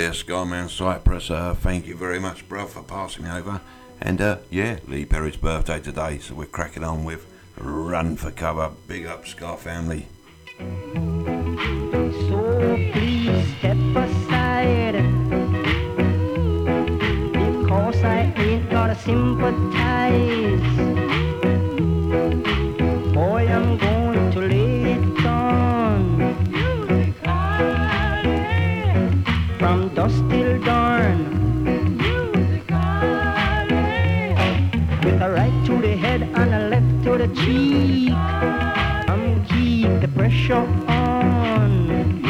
there, Scarman Cypress. Uh, thank you very much, bro, for passing me over. And uh, yeah, Lee Perry's birthday today, so we're cracking on with Run for Cover. Big up, Scar family. So please step aside because I ain't gonna sympathize. Pressure on.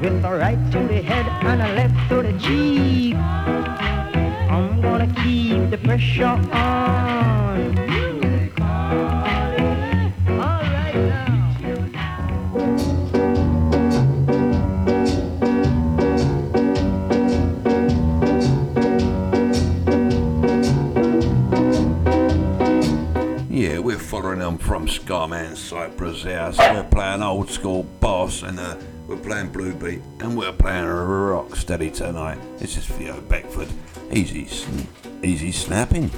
With a right to the head and a left to the cheek. I'm gonna keep the pressure on. On from Skyman Cypress House. We're playing old school boss and uh, we're playing blue beat and we're playing rock steady tonight. This is Theo Beckford. Easy, sn- easy snapping.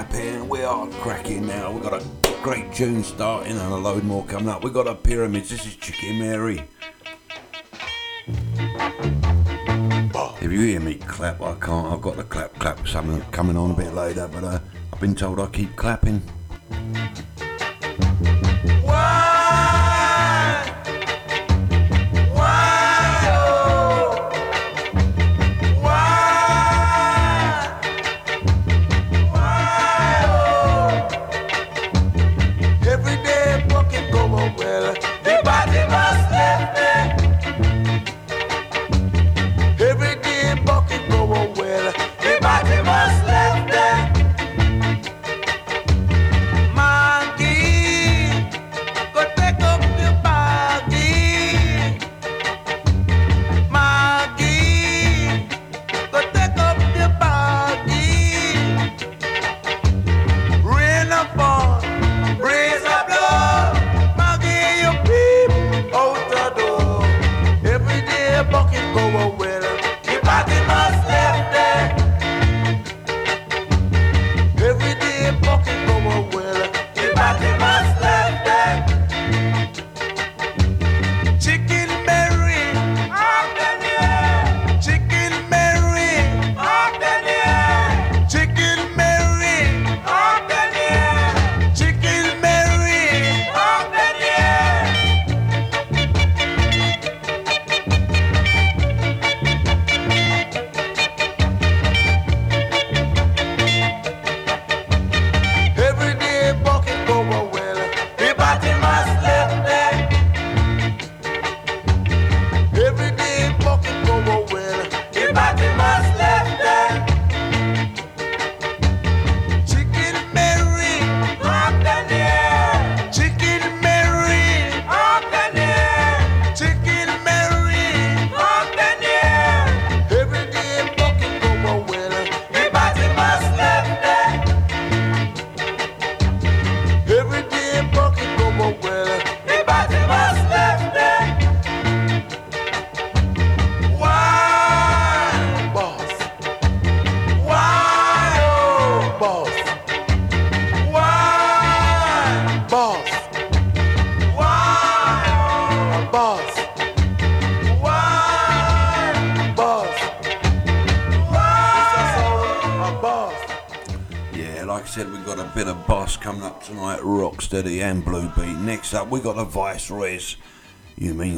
We are cracking now. We've got a great tune starting and a load more coming up. We've got a pyramids. This is Chicken Mary. If you hear me clap, I can't. I've got the clap clap something coming on a bit later, but uh, I've been told I keep clapping.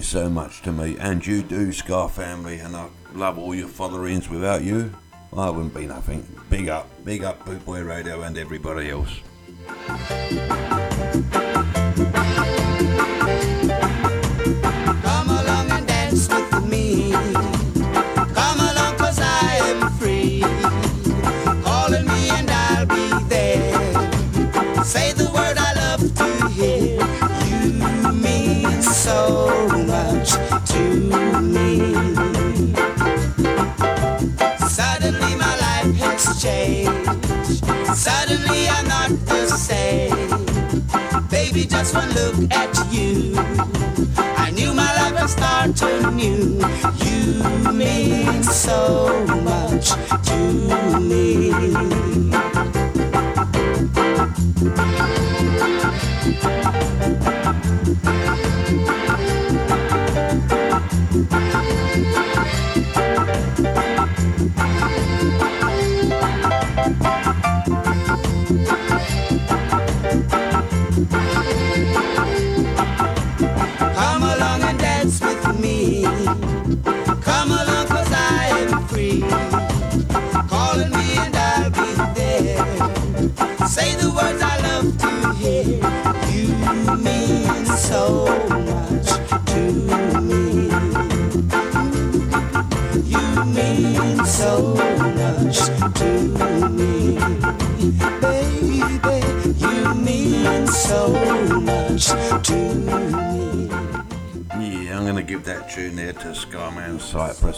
You mean so much to me, and you do, Scar family, and I love all your fatherings. Without you, I wouldn't be nothing. Big up, big up, Boot Boy Radio and everybody else. Just one look at you. I knew my life would start anew. You mean so much to me.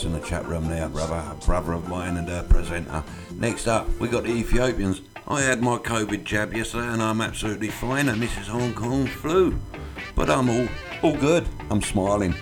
In the chat room there, brother, a brother of mine and a presenter. Next up, we got the Ethiopians. I had my COVID jab yesterday and I'm absolutely fine, and this is Hong Kong flu. But I'm all, all good. I'm smiling.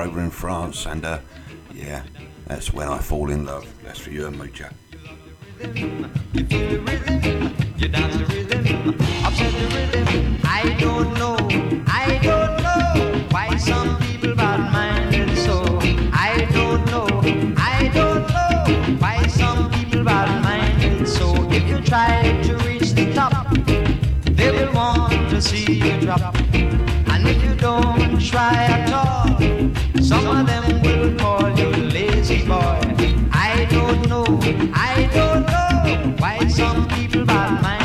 over in France, and uh, yeah, that's when I fall in love. That's for you and I don't know, I don't know why some people so. I don't know, I don't know why some people so. If you try to reach the top, they will want to see you drop. And if you don't try at all, some of them will call you lazy boy. I don't know, I don't know why some people bad mind.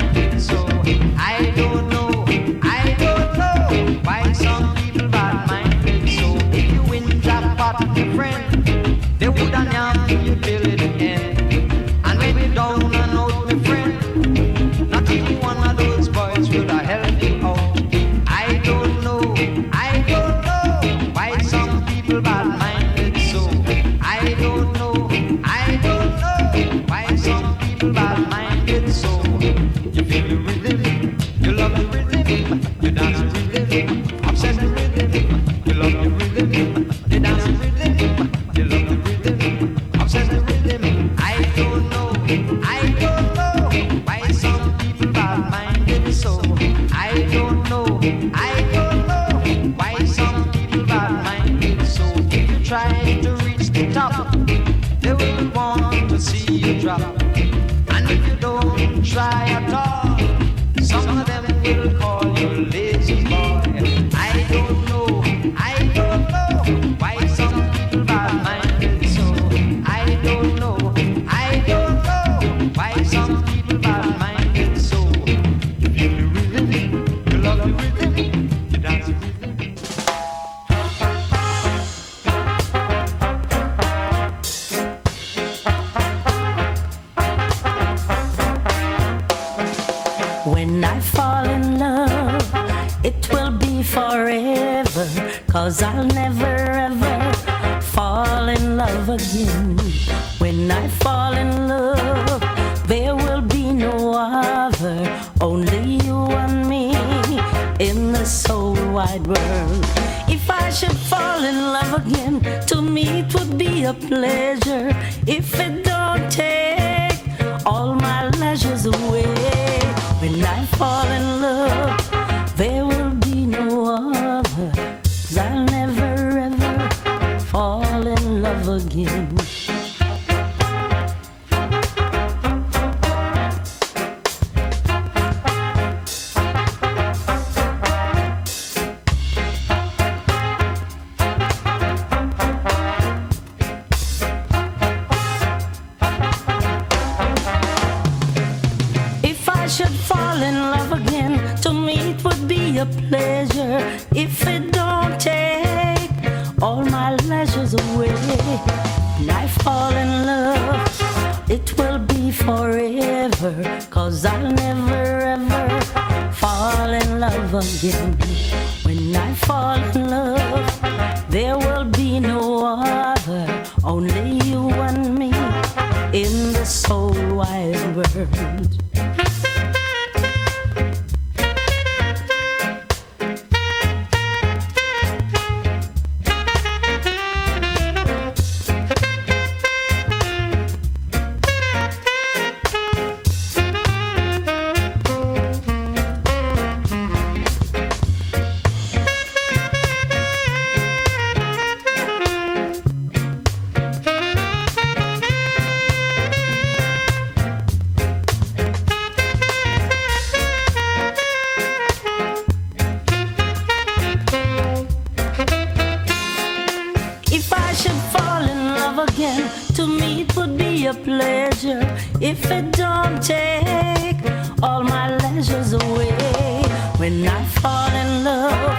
To me it would be a pleasure. If it don't take all my leisures away, when I fall in love,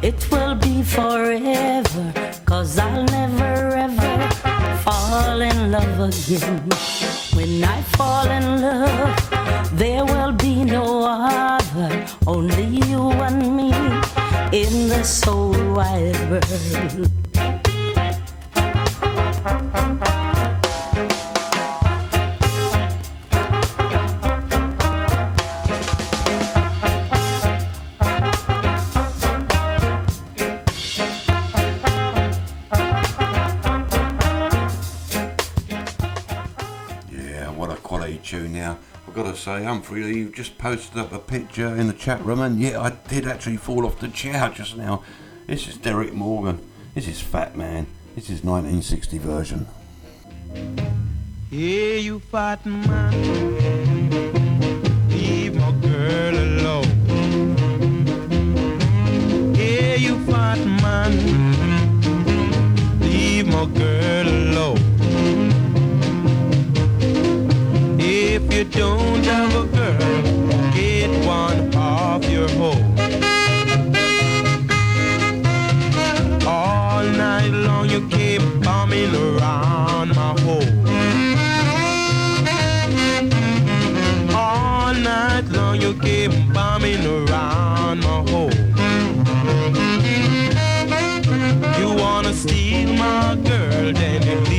it will be forever. Cause I'll never ever fall in love again. When I fall in love, there will be no other, only you and me in this whole wide world. Say, Humphrey, you just posted up a picture in the chat room, and yeah, I did actually fall off the chair just now. This is Derrick Morgan. This is Fat Man. This is 1960 version. Hey, you fat man, leave my girl alone. Hey, you fat man, leave my girl alone. Don't have a girl, get one off your home. All night long you keep bumming around my home. All night long you keep bumming around my home. You wanna steal my girl, then you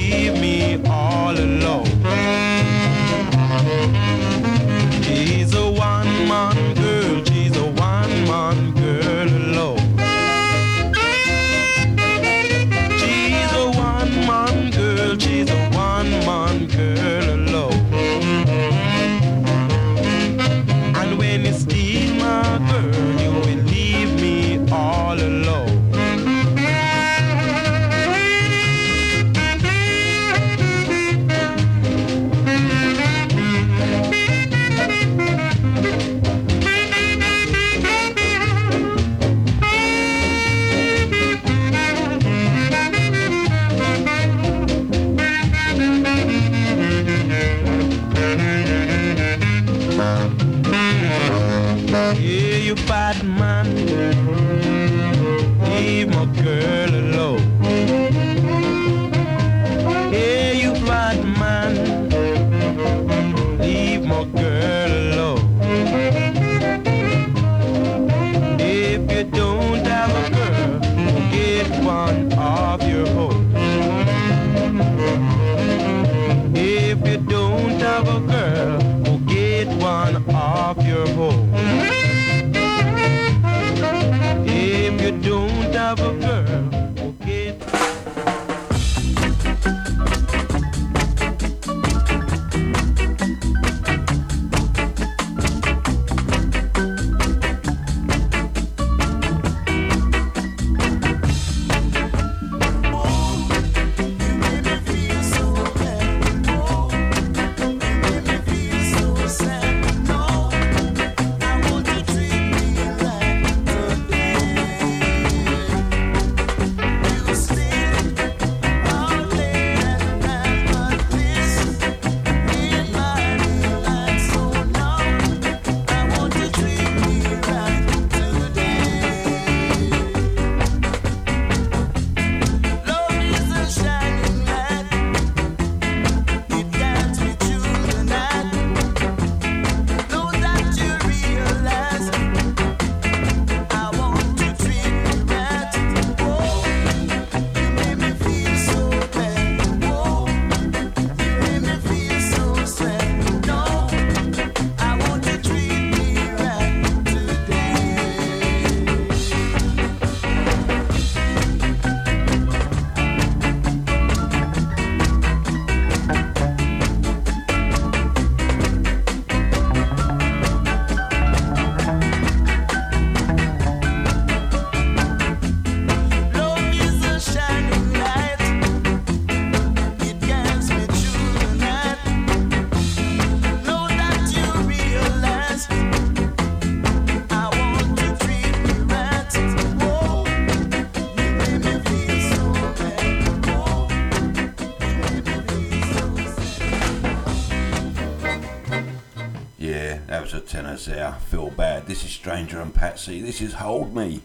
Stranger and Patsy. This is Hold Me.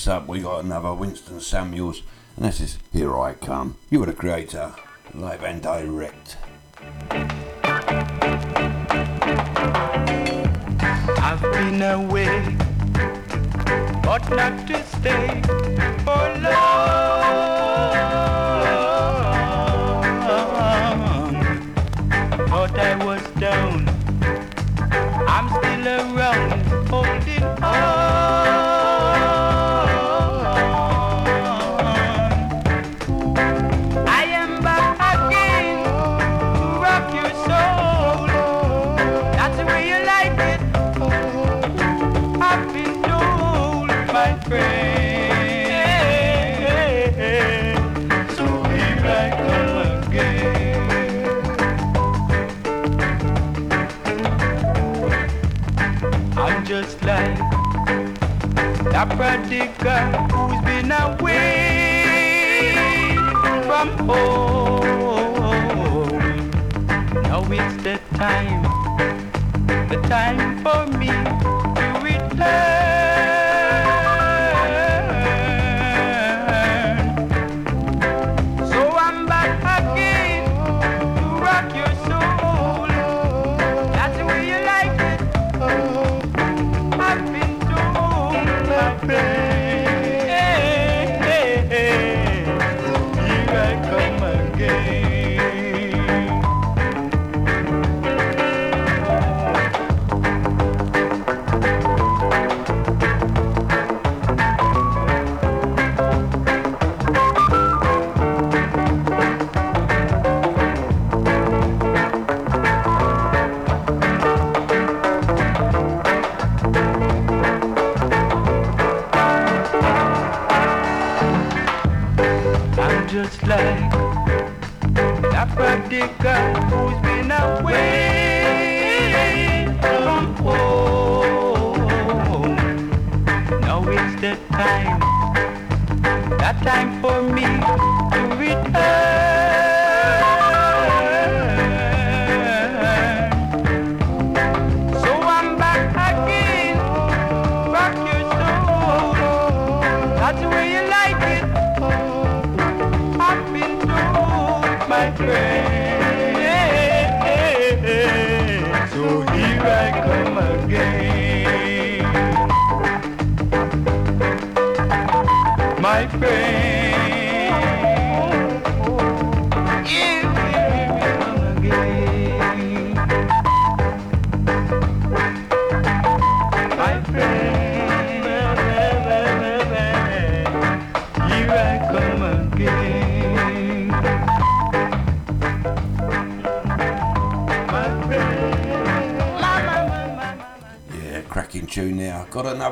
next up, we got another Winston Samuels, and this is Here I Come. You are the creator, live and direct. I've been away, but not to stay for long.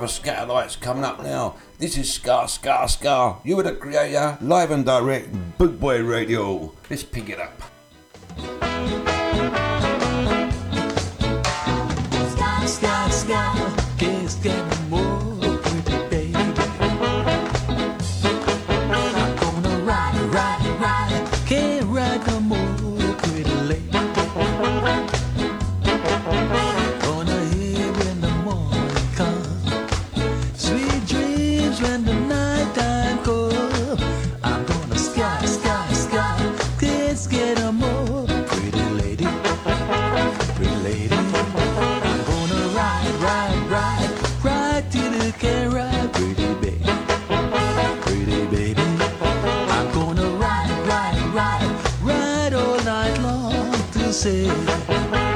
Skatalites coming up now. This is Scar Scar Scar. You are the creator, live and direct, Boot Boy Radio. Let's pick it up. você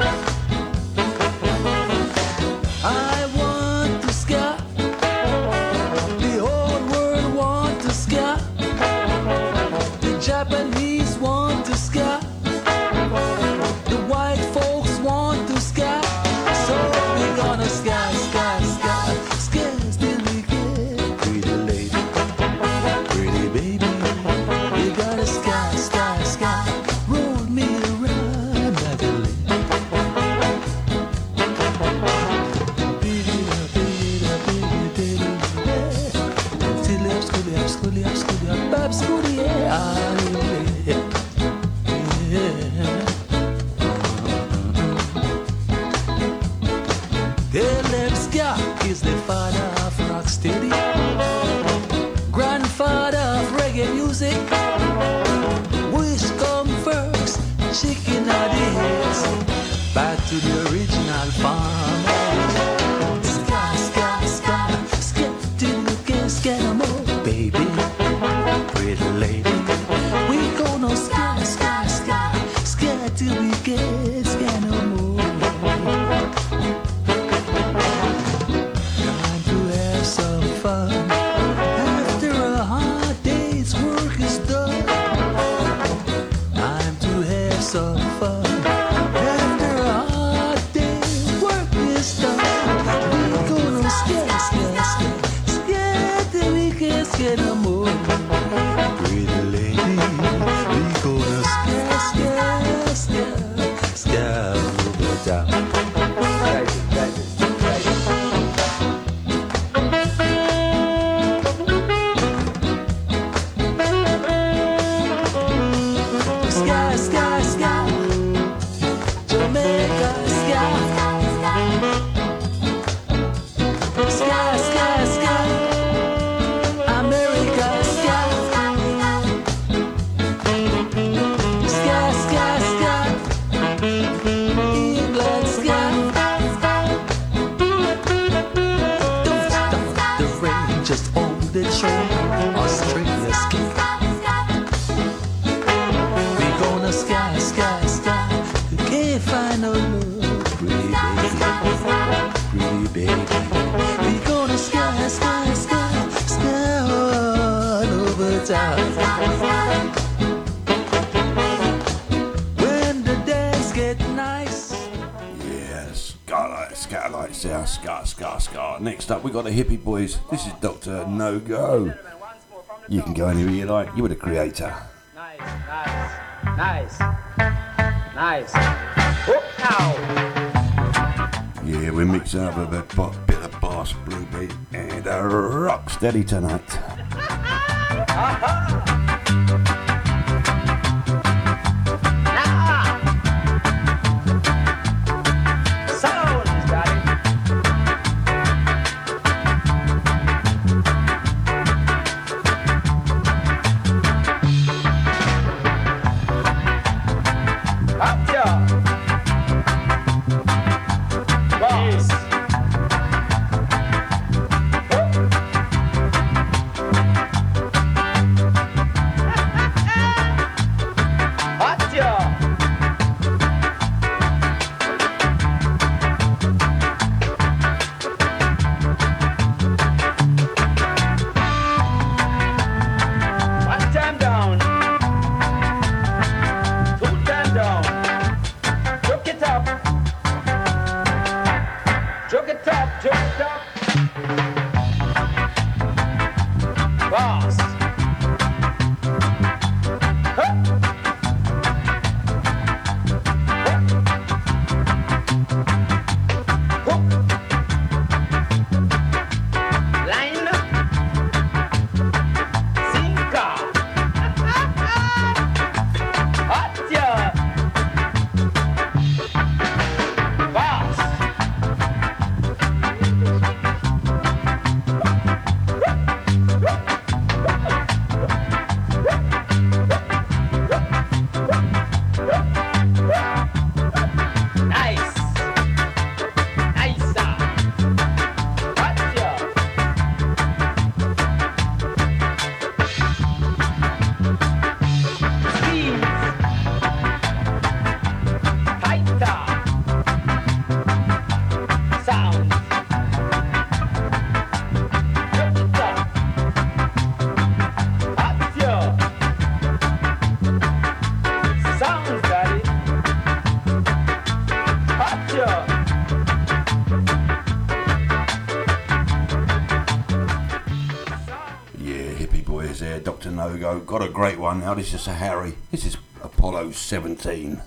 we got a hippie, boys. This is Dr. No Go. You can go anywhere you like. You were the creator. Nice, nice, nice, nice. Yeah, we're mixing up a bit, bit of boss, blue beat, and a rock steady tonight. this is a Harry. This is Apollo 17.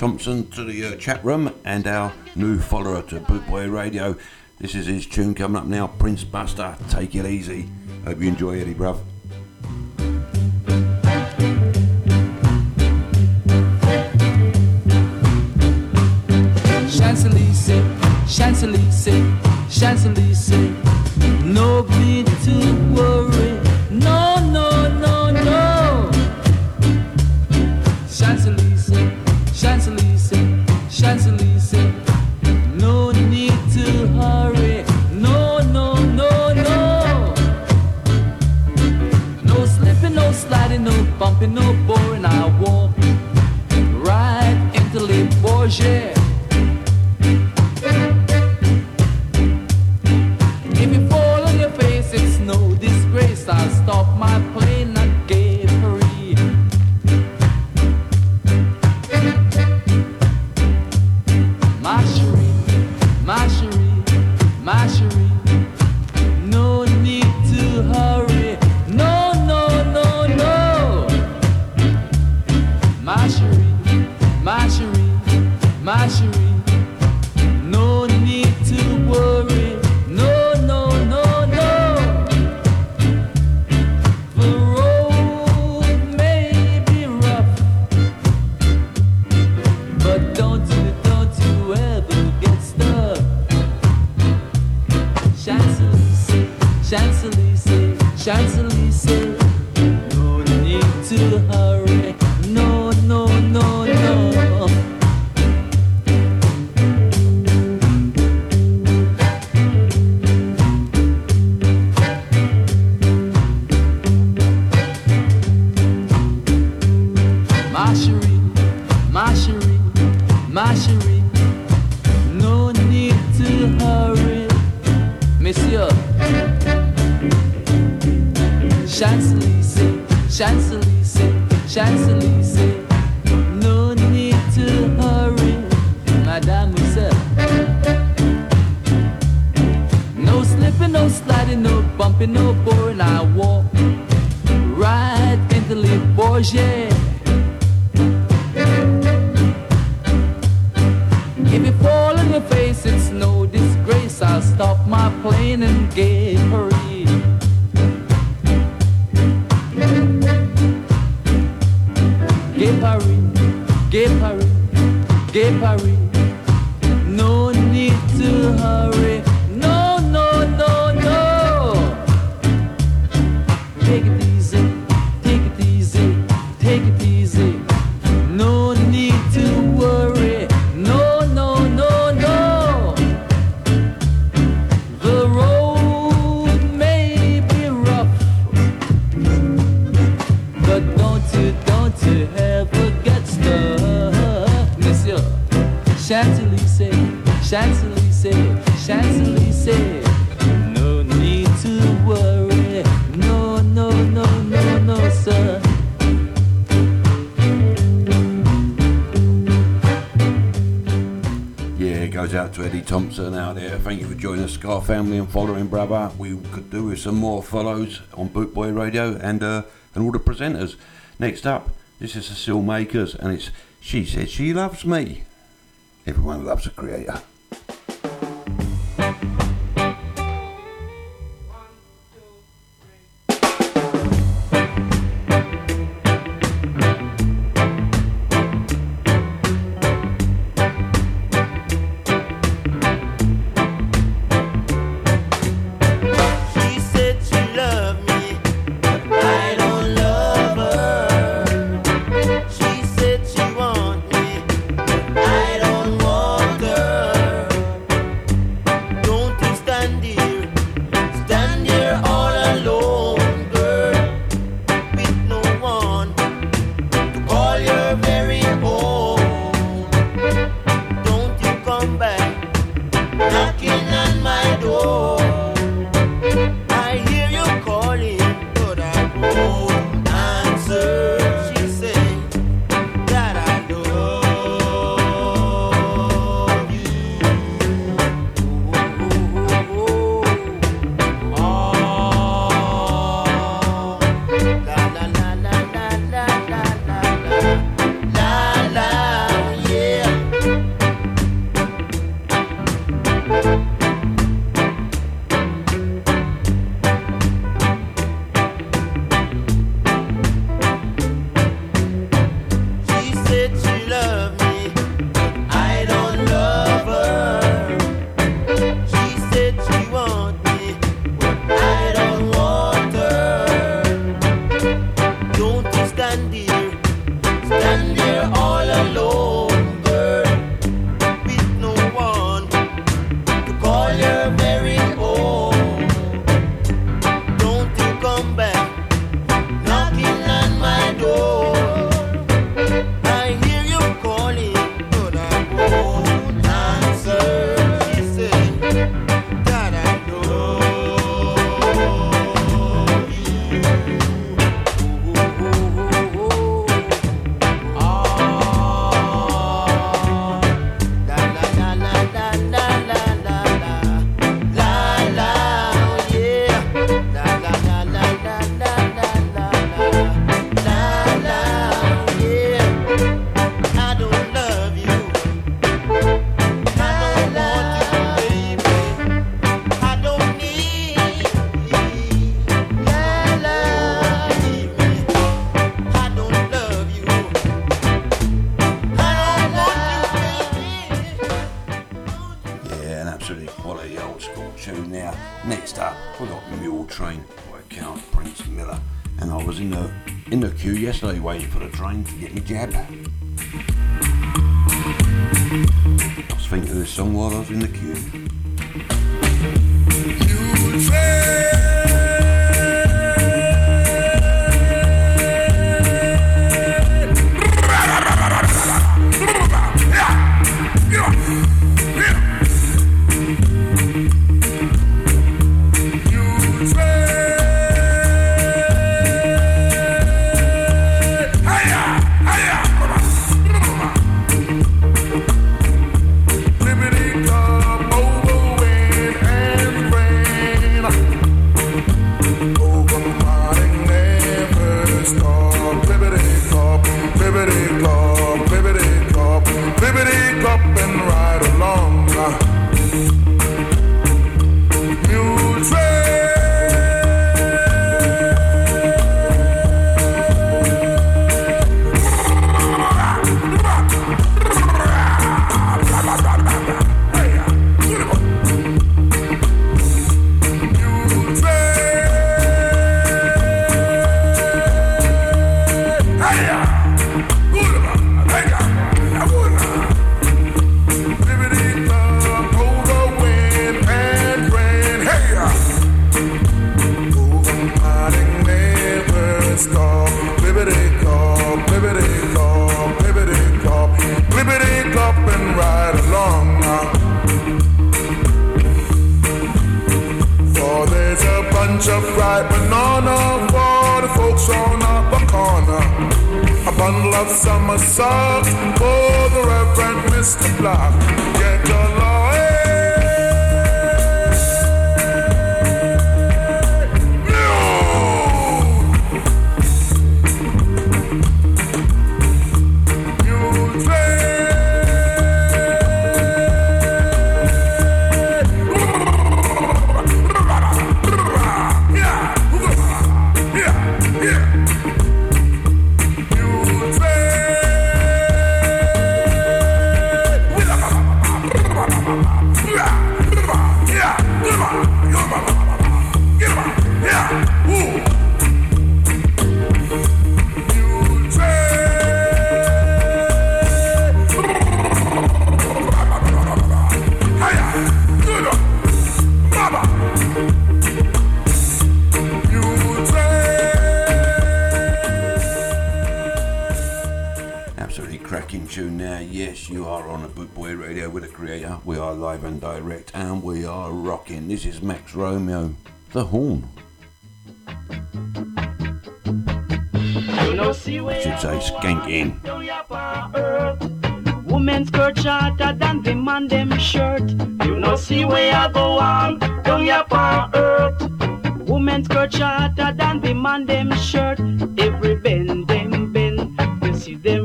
Thompson to the uh, chat room and our new follower to Boot Boy Radio. This is his tune coming up now, Prince Buster. Take it easy. Hope you enjoy it, bruv. Natalie Bourget. If you fall on your face, it's no disgrace. I'll stop my playing and game. our family and following, Brava, We could do with some more follows on Boot Boy Radio and uh, and all the presenters. Next up, this is the Cecile Makers, and it's She Said She Loves Me. Everyone loves a creator.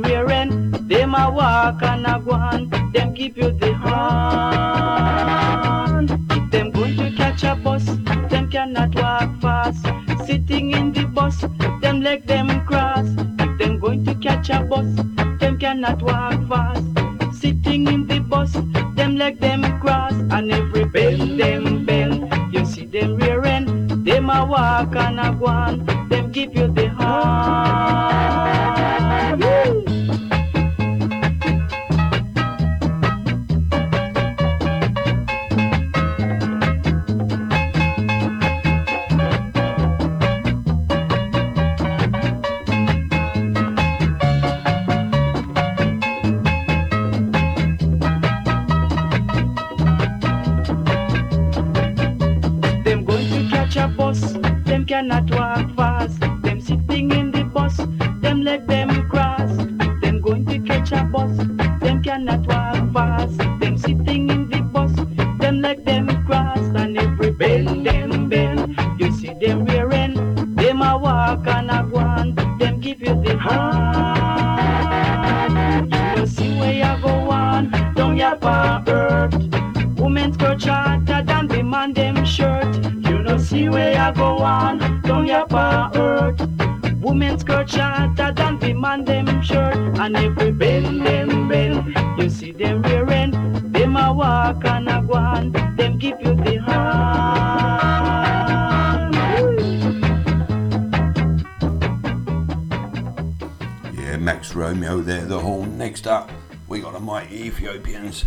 wearing. Them a walk and a go on. Them give you the hand. If them going to catch a bus, them cannot walk fast. Sitting in the bus, them leg them cross. If them going to catch a bus, them cannot walk fast. Sitting in the bus, them leg them cross. And every bend, them bend. you see them rearing. Them a walk and a go on. Them give you the hand. Ethiopians.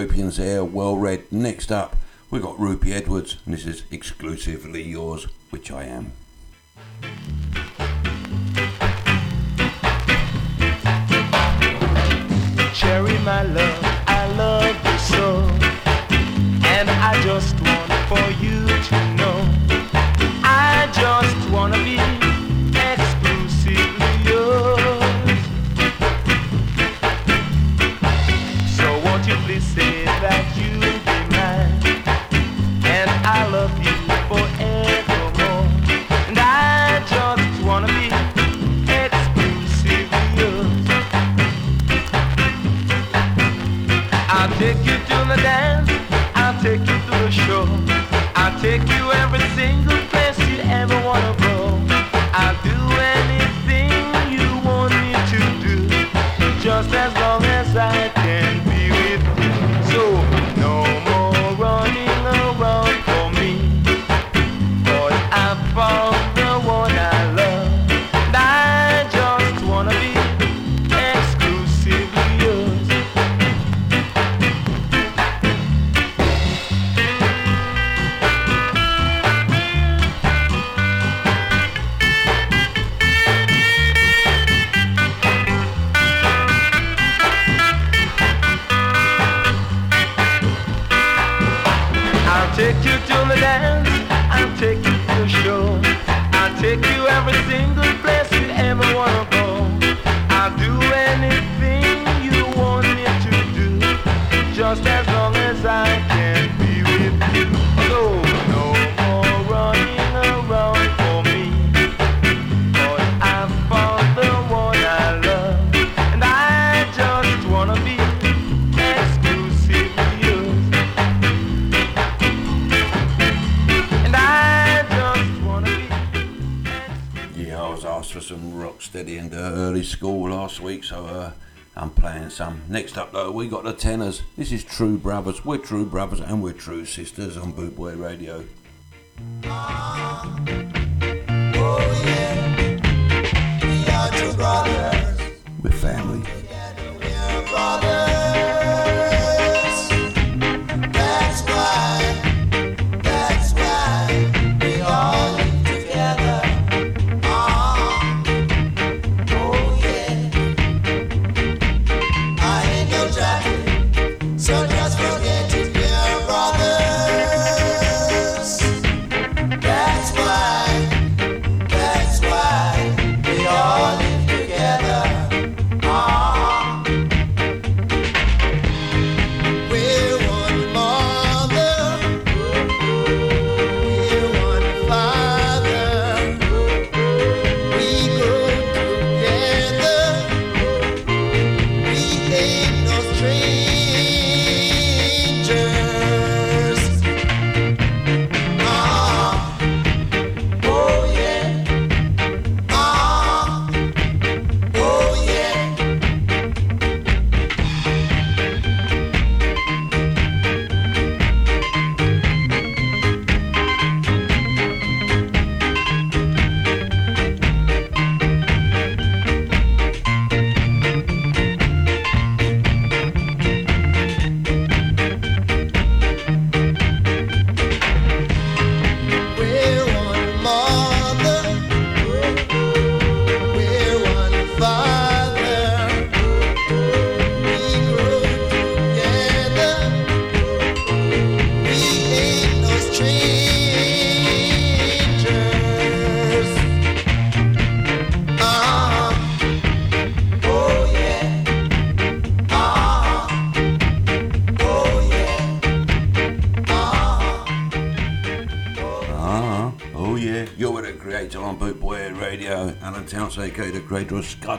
Ethiopians there, well read. Next up, we've got Rupie Edwards, and this is exclusively yours, which I am. we got the Tennors. This is True Brothers. We're True Brothers and we're True Sisters on Boot Boy Radio.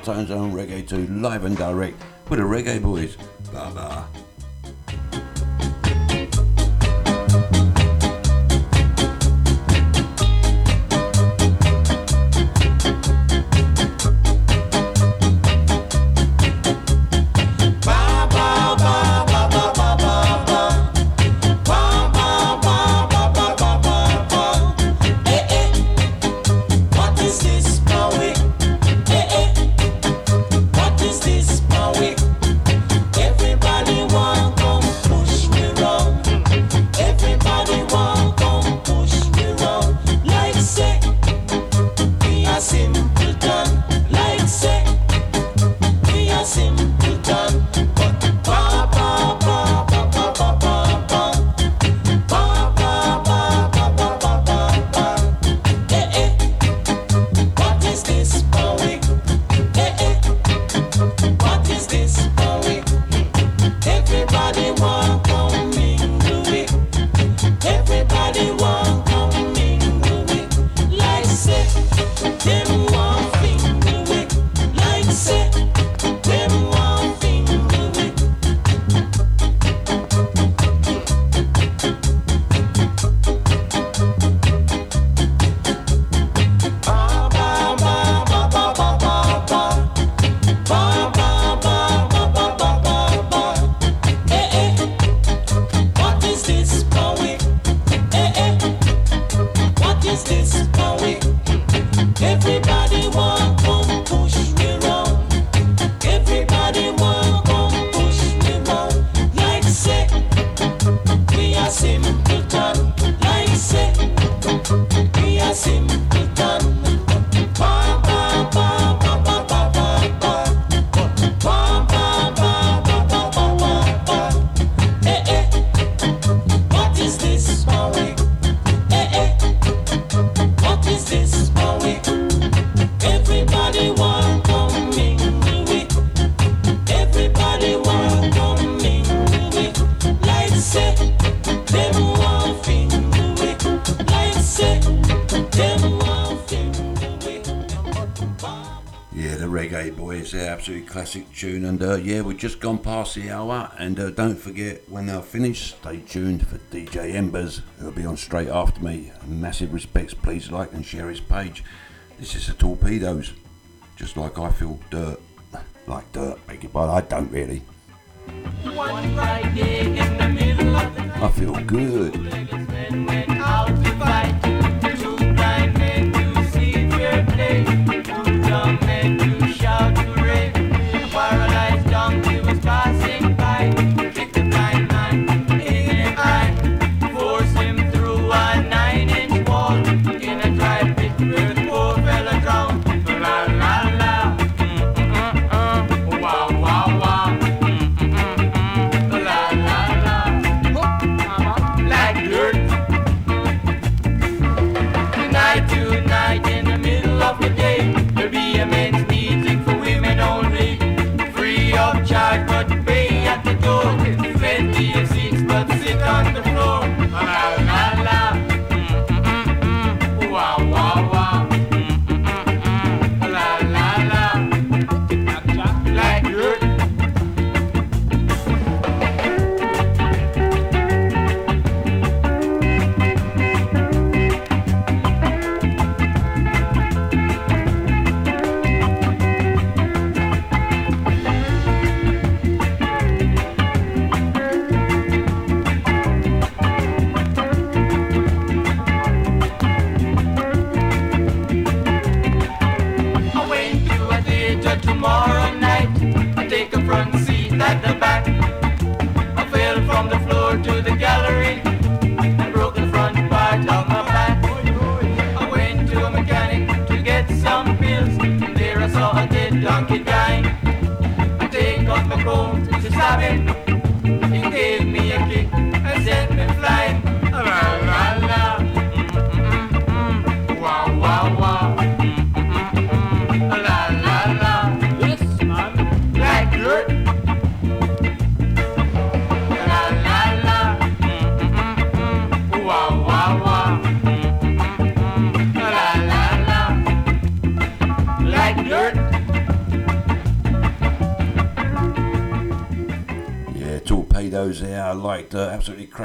Martine's Zone Reggae 2 live and direct. Yeah, the Reggae Boys, an absolutely classic tune. And uh, yeah, we've just gone past the hour. And uh, don't forget, when they're finished, stay tuned for DJ Embers, who'll be on straight after me. Massive respects, please like and share his page. This is the Torpedoes, just like I feel dirt. Like dirt, Make it, pardon, I don't really. I feel good.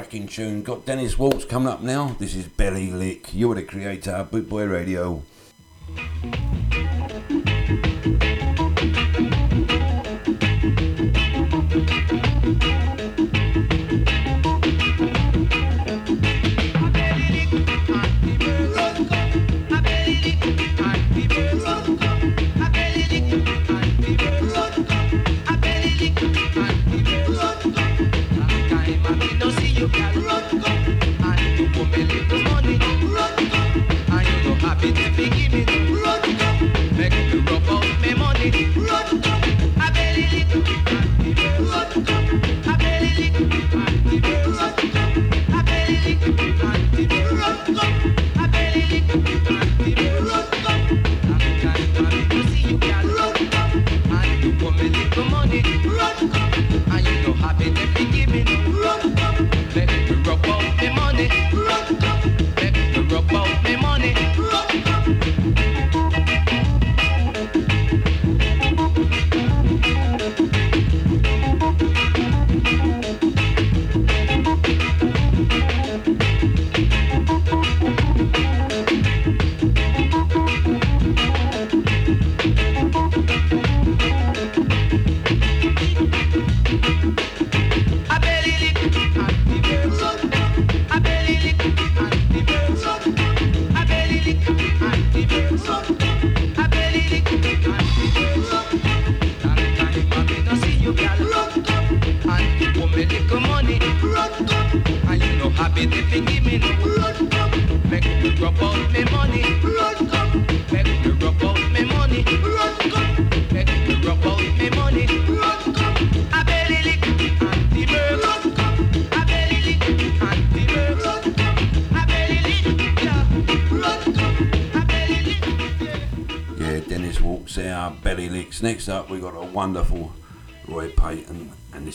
cracking tune. Got Dennis Walks coming up now. This is Belly Lick. You're the creator, Boot Boy Radio.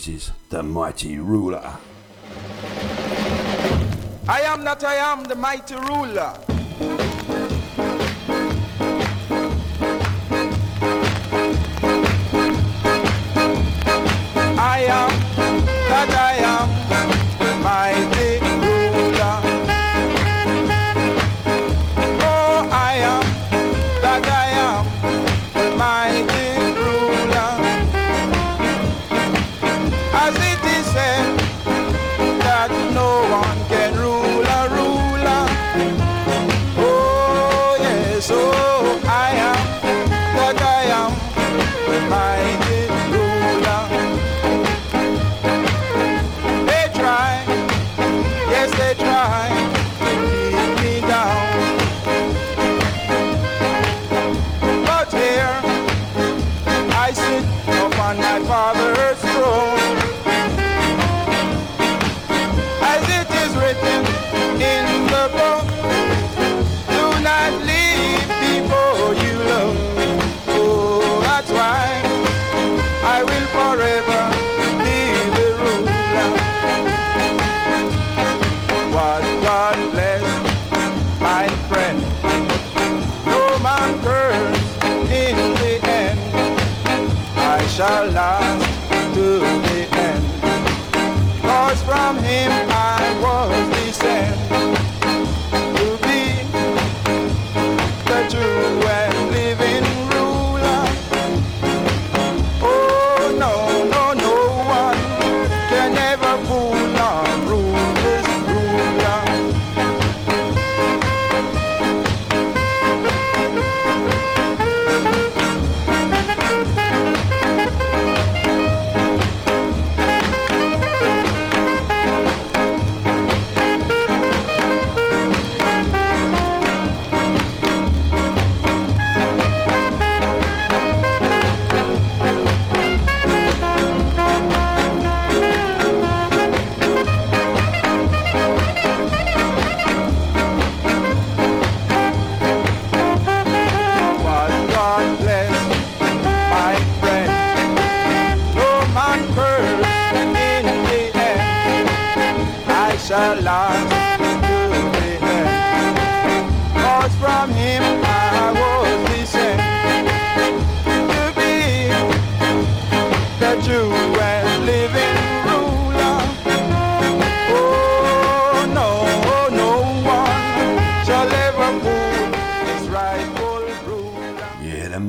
voices, the mighty ruler. I am that I am, the mighty ruler.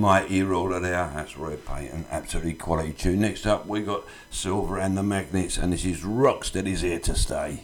mighty roller there. That's Red Payton, absolutely quality tune. Next up, we got Silver and the Magnets, and this is that is here to stay.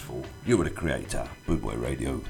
useful. You are the creator, Boot Boy Radio.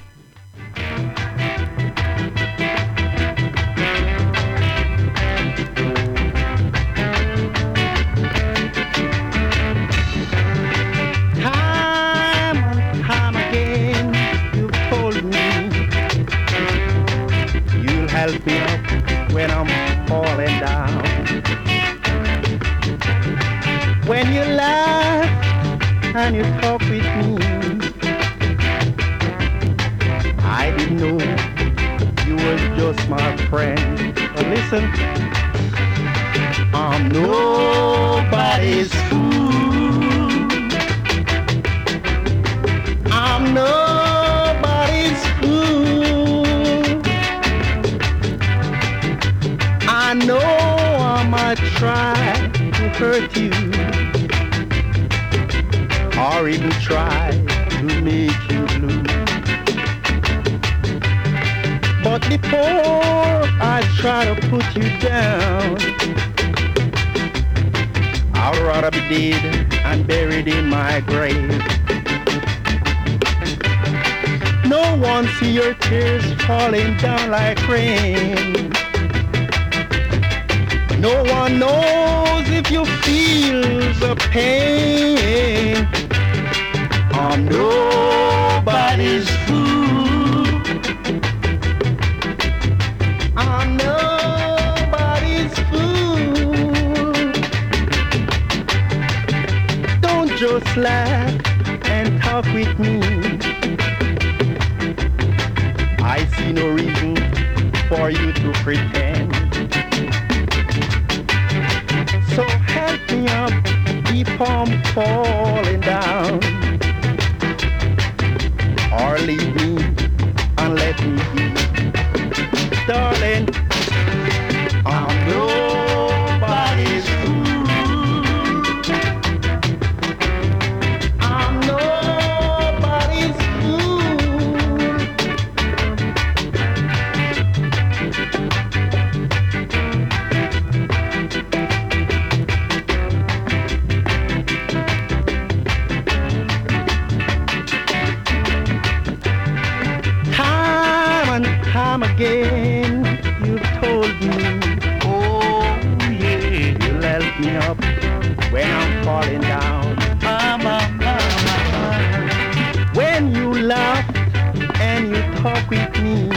talk with me.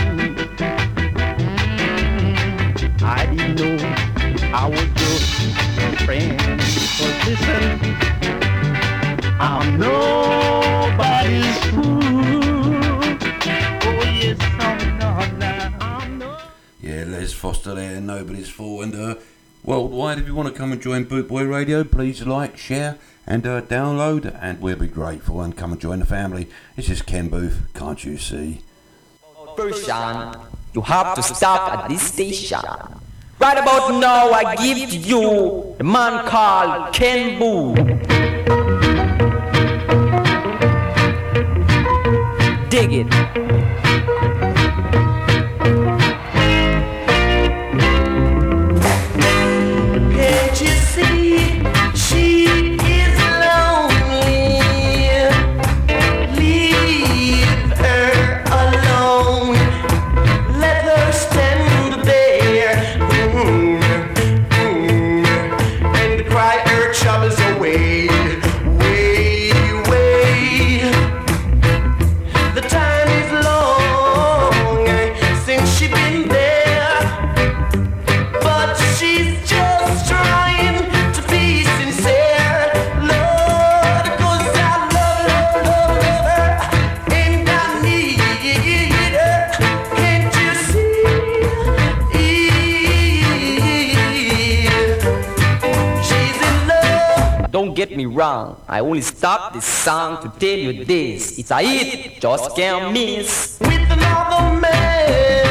I didn't know I was your friend. But listen, I'm nobody's fool. Oh yes, I'm yeah, Les Foster there, nobody's fool, and uh. Worldwide, if you want to come and join Boot Boy Radio, please like, share, and uh, download, and we'll be grateful and come and join the family. This is Ken Boothe, can't you see? version. You have to stop at this station. Right about now, I give you the man called Ken Boo. Dig it. wrong. I only stop this song to tell you this. It's a hit, just can't miss. With another man.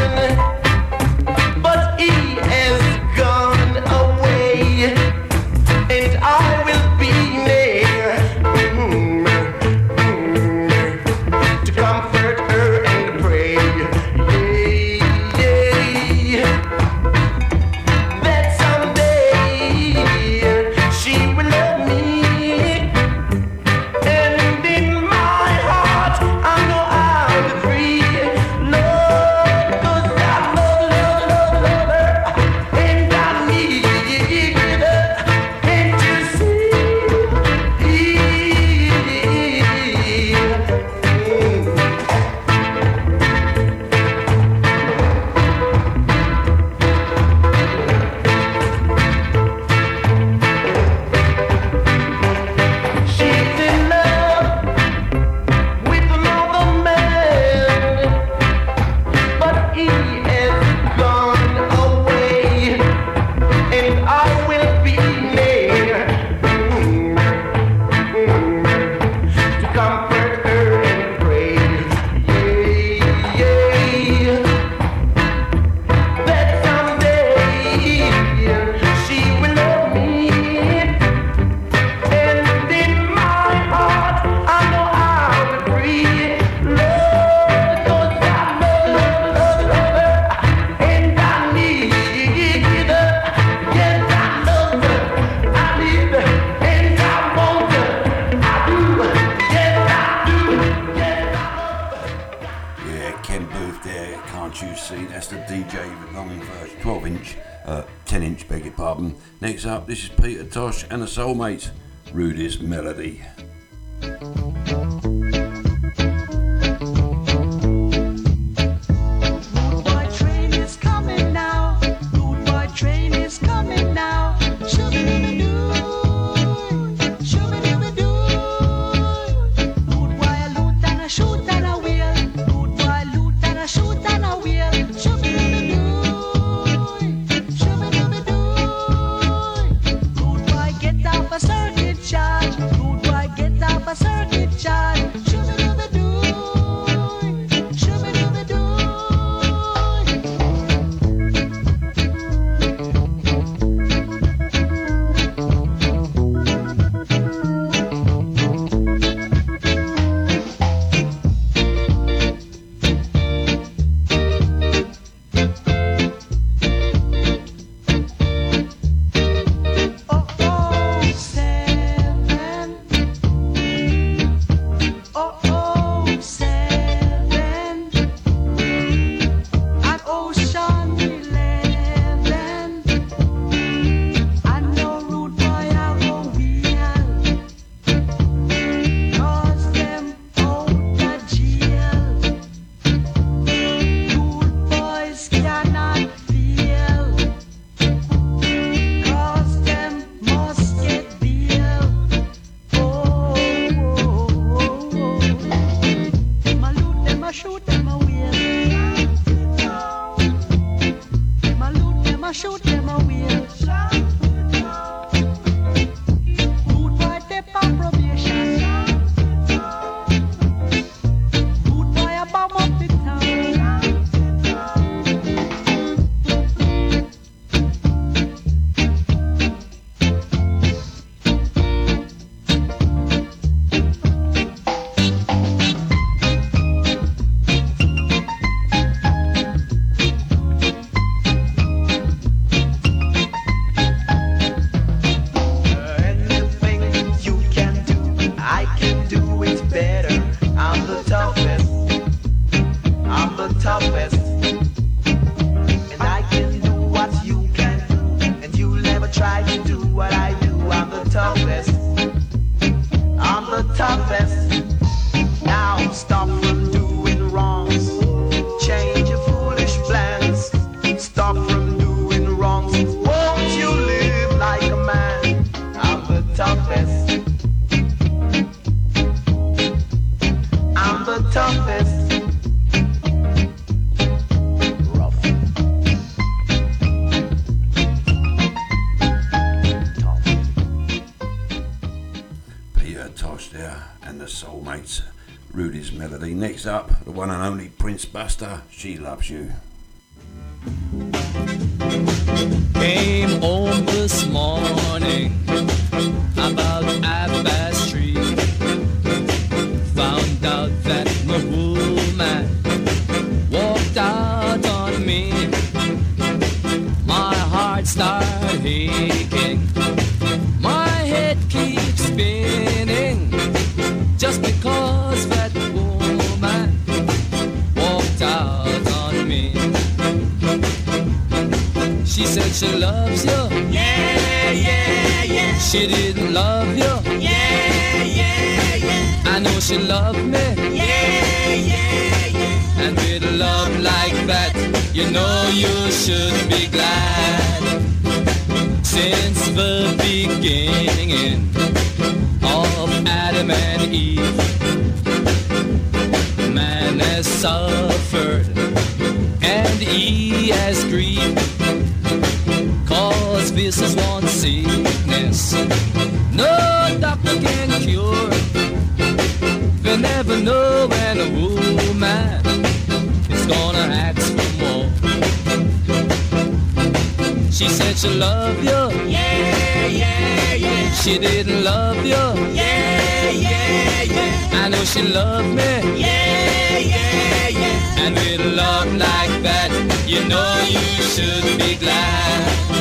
Tosh and a soulmate, Rudy's Melody. She loves you. You know you should be glad. Since the beginning of Adam and Eve, man has suffered and he has grieved. Cause this is one sickness no doctor can cure. They never know when a woman is gonna ask She said she loved you. Yeah, yeah, yeah. She didn't love you. Yeah, yeah, yeah. I know she loved me. Yeah, yeah, yeah. And with a love like that, you know you should be glad.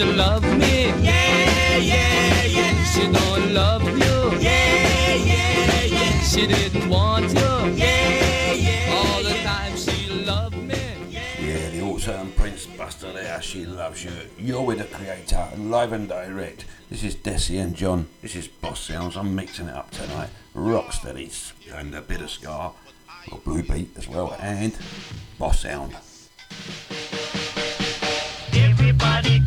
She said she loved me. Yeah, yeah, yeah. She don't love you. Yeah, yeah, yeah. She didn't want you. Yeah, yeah. All the time she loved me. Yeah, the awesome Prince Buster there. She loves you. You're with the creator, live and direct. This is Desi and John. This is Boss Sounds. I'm mixing it up tonight. Rocksteadies and a bit of ska, or blue beat as well, and Boss Sound. Everybody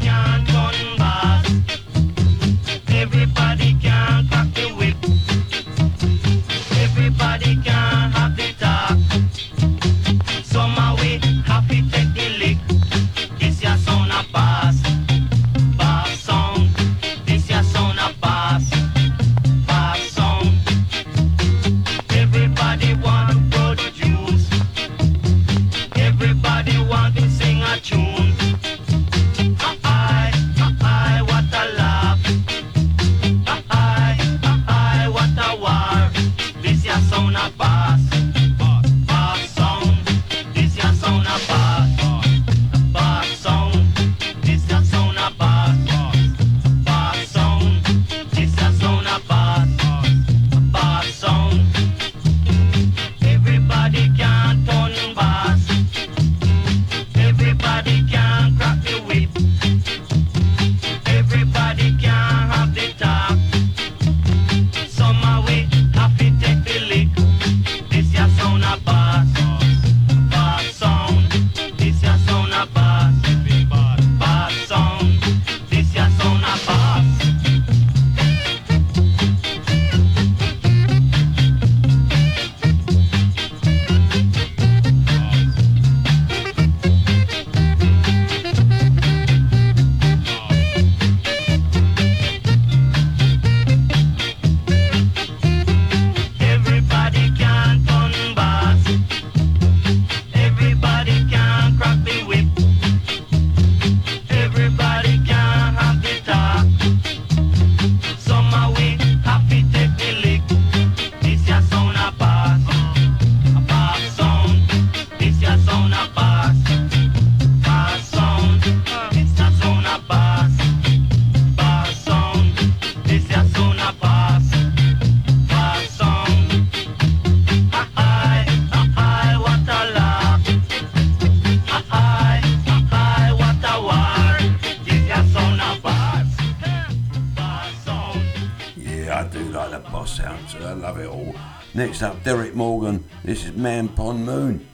This is Man Pond Moon.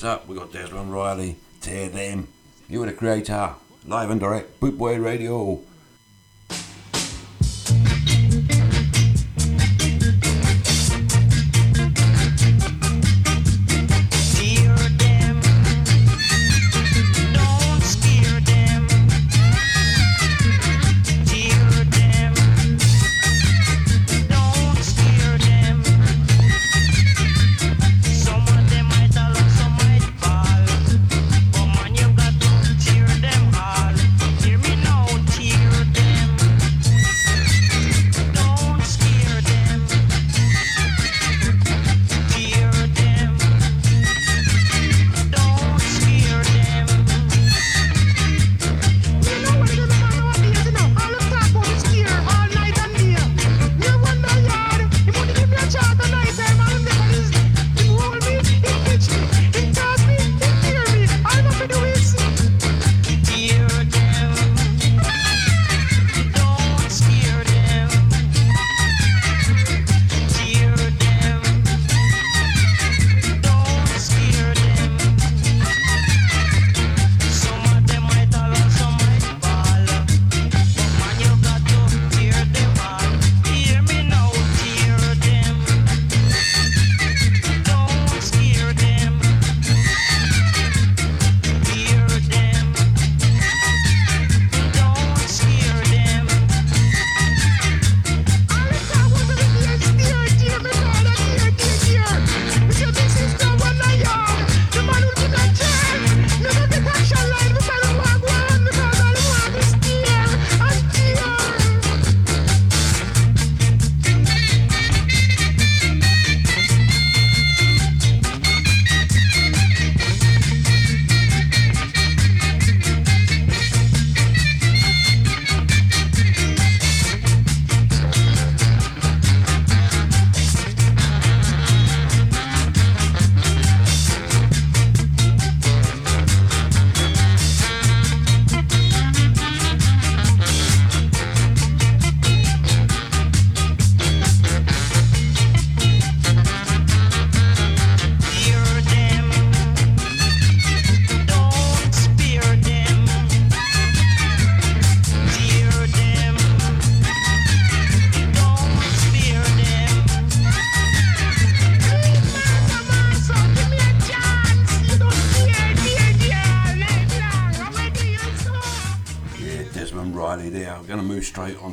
Next up, we got Desmond Riley, Tear Them. You are the creator, live and direct, Boot Boy Radio.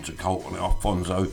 To Colton Alfonso.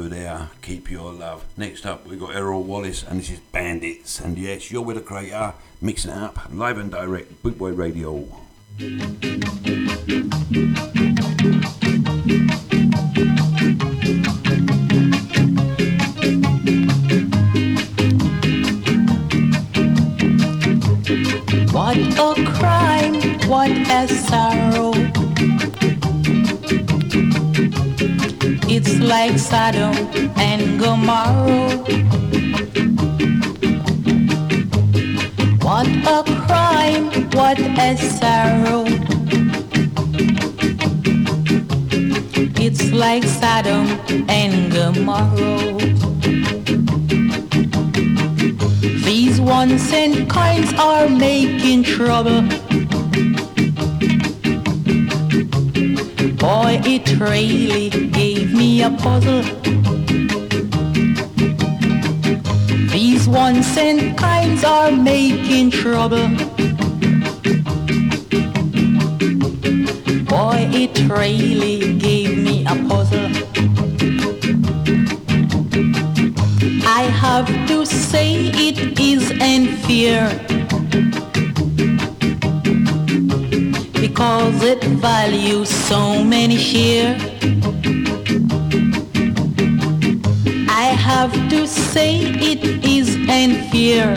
There. Keep your love. Next up, we've got Errol Wallace, and this is Bandits. And yes, you're with a creator, mixing it up, live and direct, Boot Boy Radio. It's like Sodom and Gomorrah. What a crime, what a sorrow. It's like Sodom and Gomorrah. These one cent coins are making trouble. Boy, it really gave me a puzzle. These one cent coins are making trouble. Boy, it really gave me a puzzle. I have to say it is unfair because it values so many share. I have to say it is unfair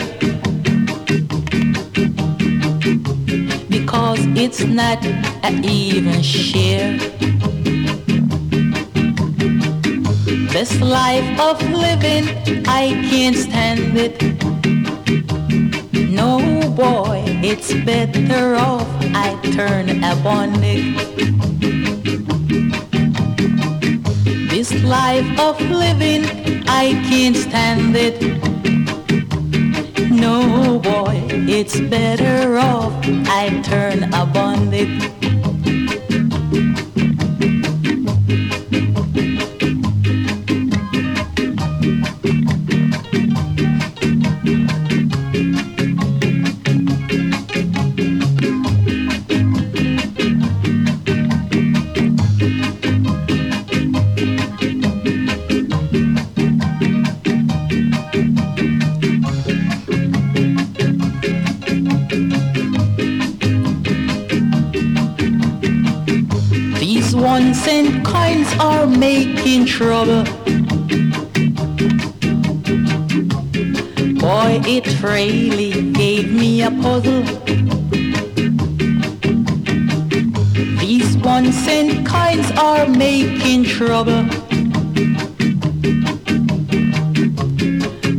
because it's not an even share. This life of living, I can't stand it. No boy, it's better off turn a bonnet. This life of living, I can't stand it. no, boy, it's better off I turn a bonnet. Trouble. Boy, it really gave me a puzzle. These one cent coins are making trouble.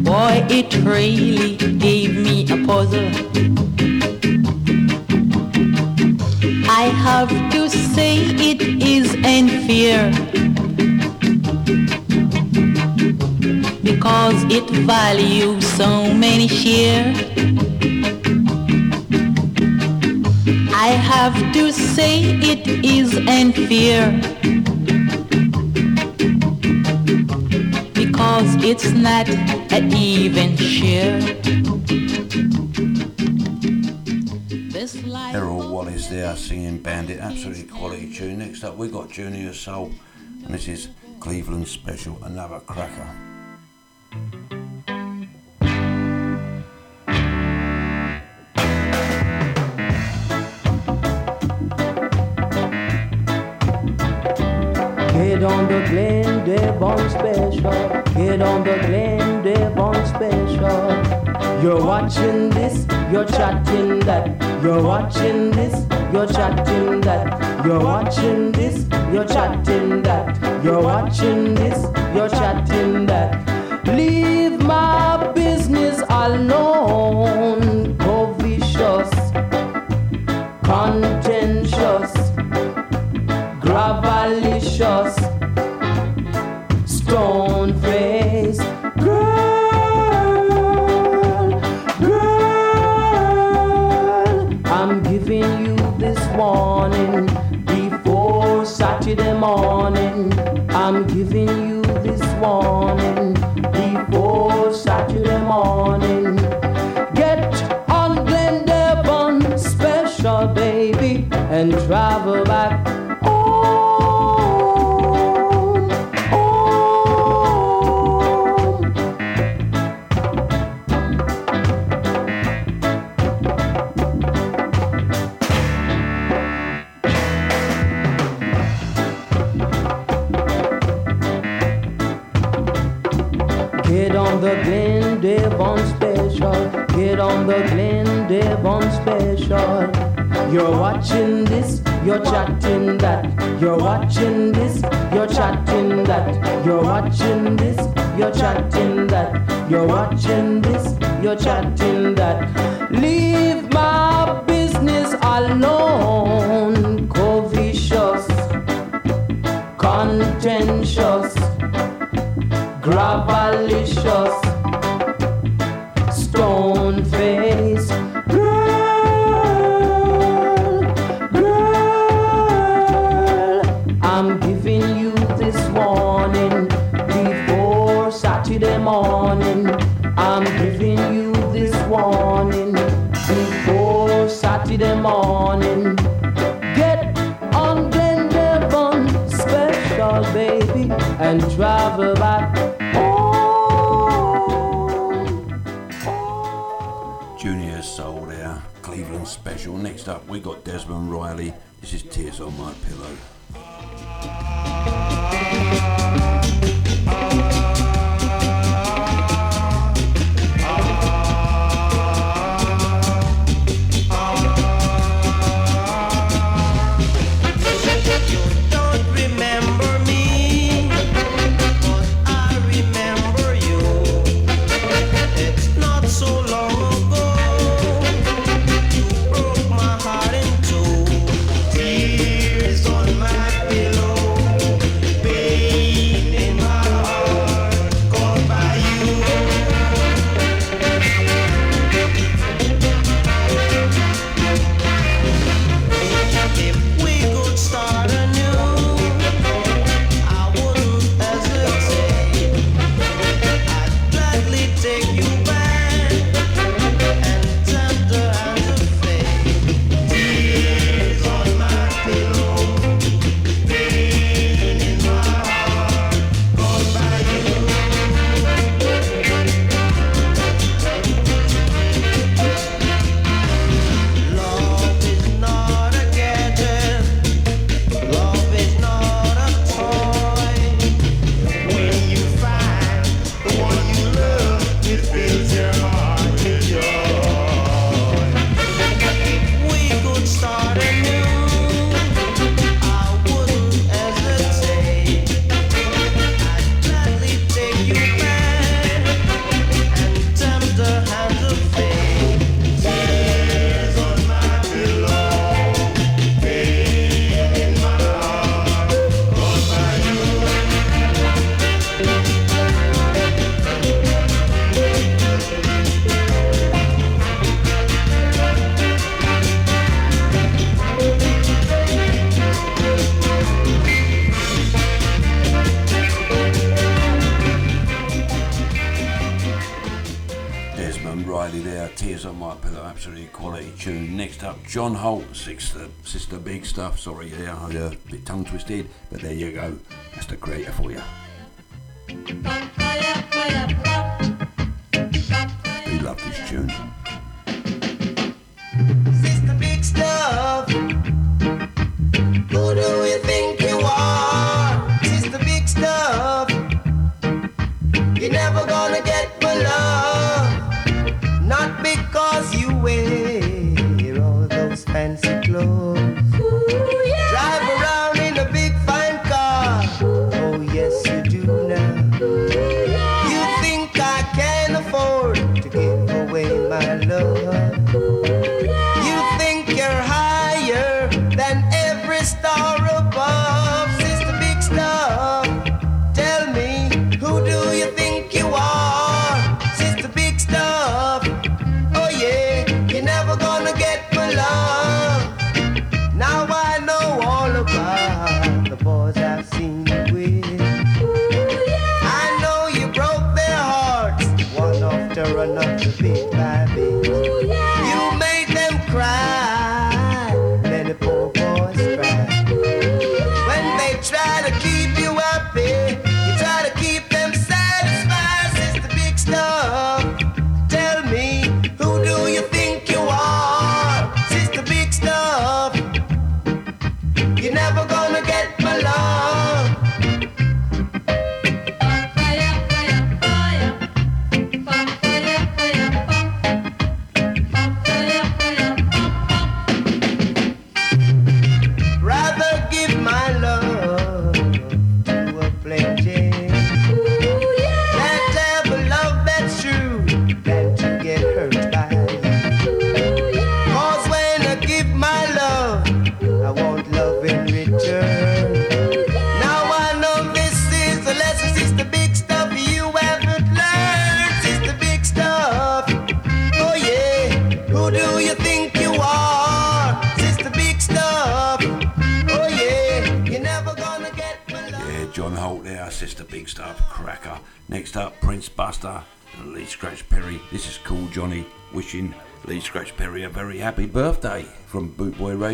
Boy, it really gave me a puzzle. I have to say it is unfair it values so many shares. I have to say it is unfair because it's not an even share. Errol Wallace there singing Bandit, absolutely quality tune. Next up, we got Junior Soul, and this is Cleveland Special, another cracker. Special. Get on the Glen Devon special. You're watching this, you're chatting that. You're watching this, you're chatting that. You're watching this, you're chatting that. You're watching this, you're chatting that. You're chatting that. You're watching this, you're chatting that. You're watching this, you're chatting that. You're watching this, you're chatting Next up, we got Desmond Riley. This is Tears on My Pillow. Sister, Sister Big Stuff. Sorry, yeah, I uh, a bit tongue twisted, but there you go. That's the creator for you.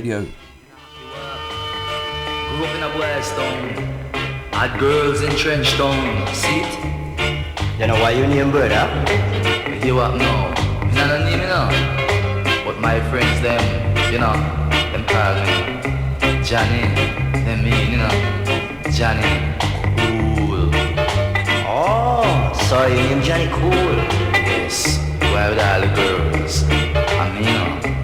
Radio. Grew up in a boy's town. Had girls in trench town. See it? You know why you name brother? You hear what now? Me not a name, you know. But my friends, them, you know, them call me Johnny. Them mean, you know, Johnny Cool. Oh, so you name Johnny Cool? Yes, why with all the girls? I mean, you know,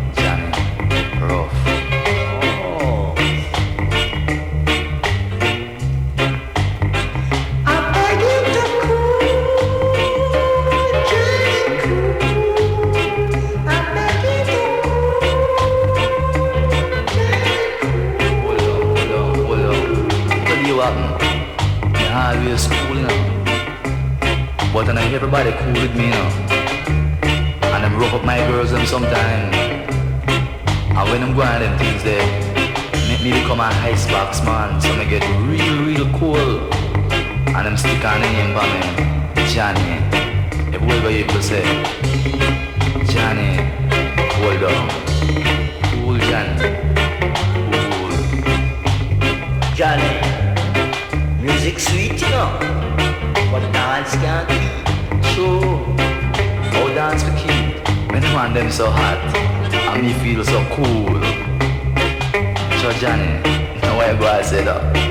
But everybody cool with me, you know. And them rough up my girls them sometime. And when them go on them things there, make me become a an icebox man. So me get real, real cool. And them stick on the name for me, Johnny. Everywhere you people say, Johnny, hold on. Cool Johnny. Cool. Johnny, music sweet, you know. But dance can't keep. Sure. How dance for keep? When man them so hot, and me feel so cool. So Johnny, now you go say that?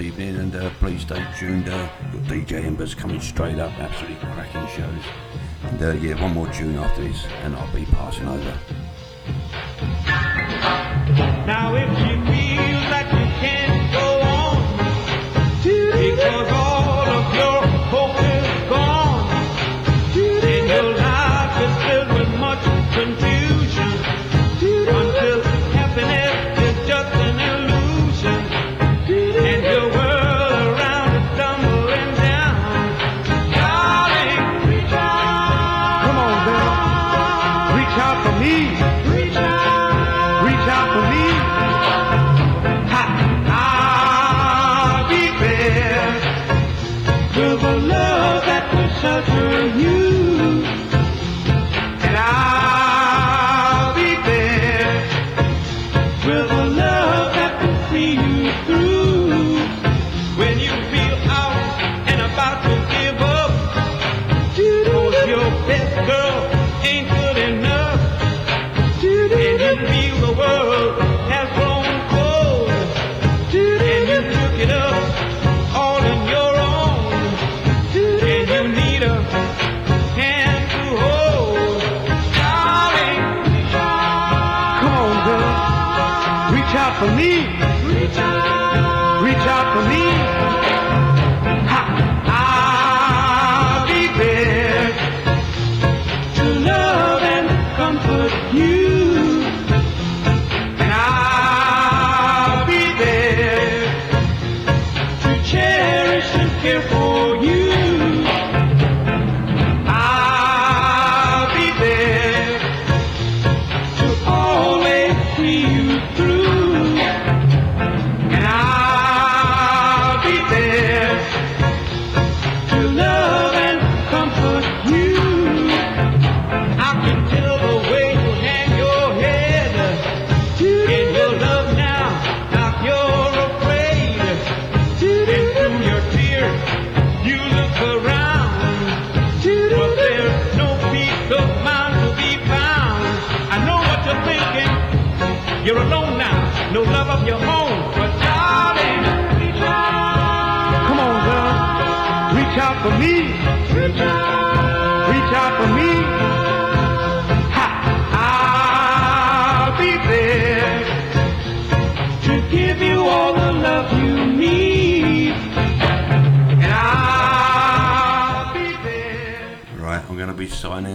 evening, and uh, please stay tuned. Uh, got DJ Embers coming straight up, absolutely cracking shows. And uh, yeah, one more tune after this, and I'll be passing over. Now if you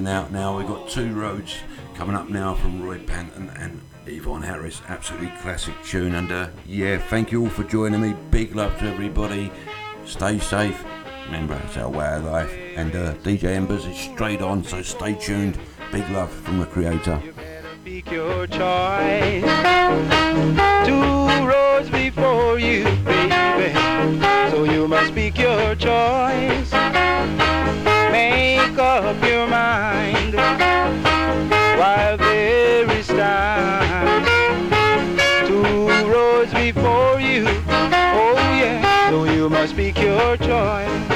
out now. We've got two roads coming up now from Roy Panton and Yvonne Harris. Absolutely classic tune. And uh, yeah, thank you all for joining me. Big love to everybody. Stay safe. Remember, it's our way of life. And uh, DJ Embers is straight on, so stay tuned. Big love from the creator. Your choice. Two roads before you, baby. So you must your choice up your mind while there is time. Two roads before you, oh yeah, so you must pick your choice.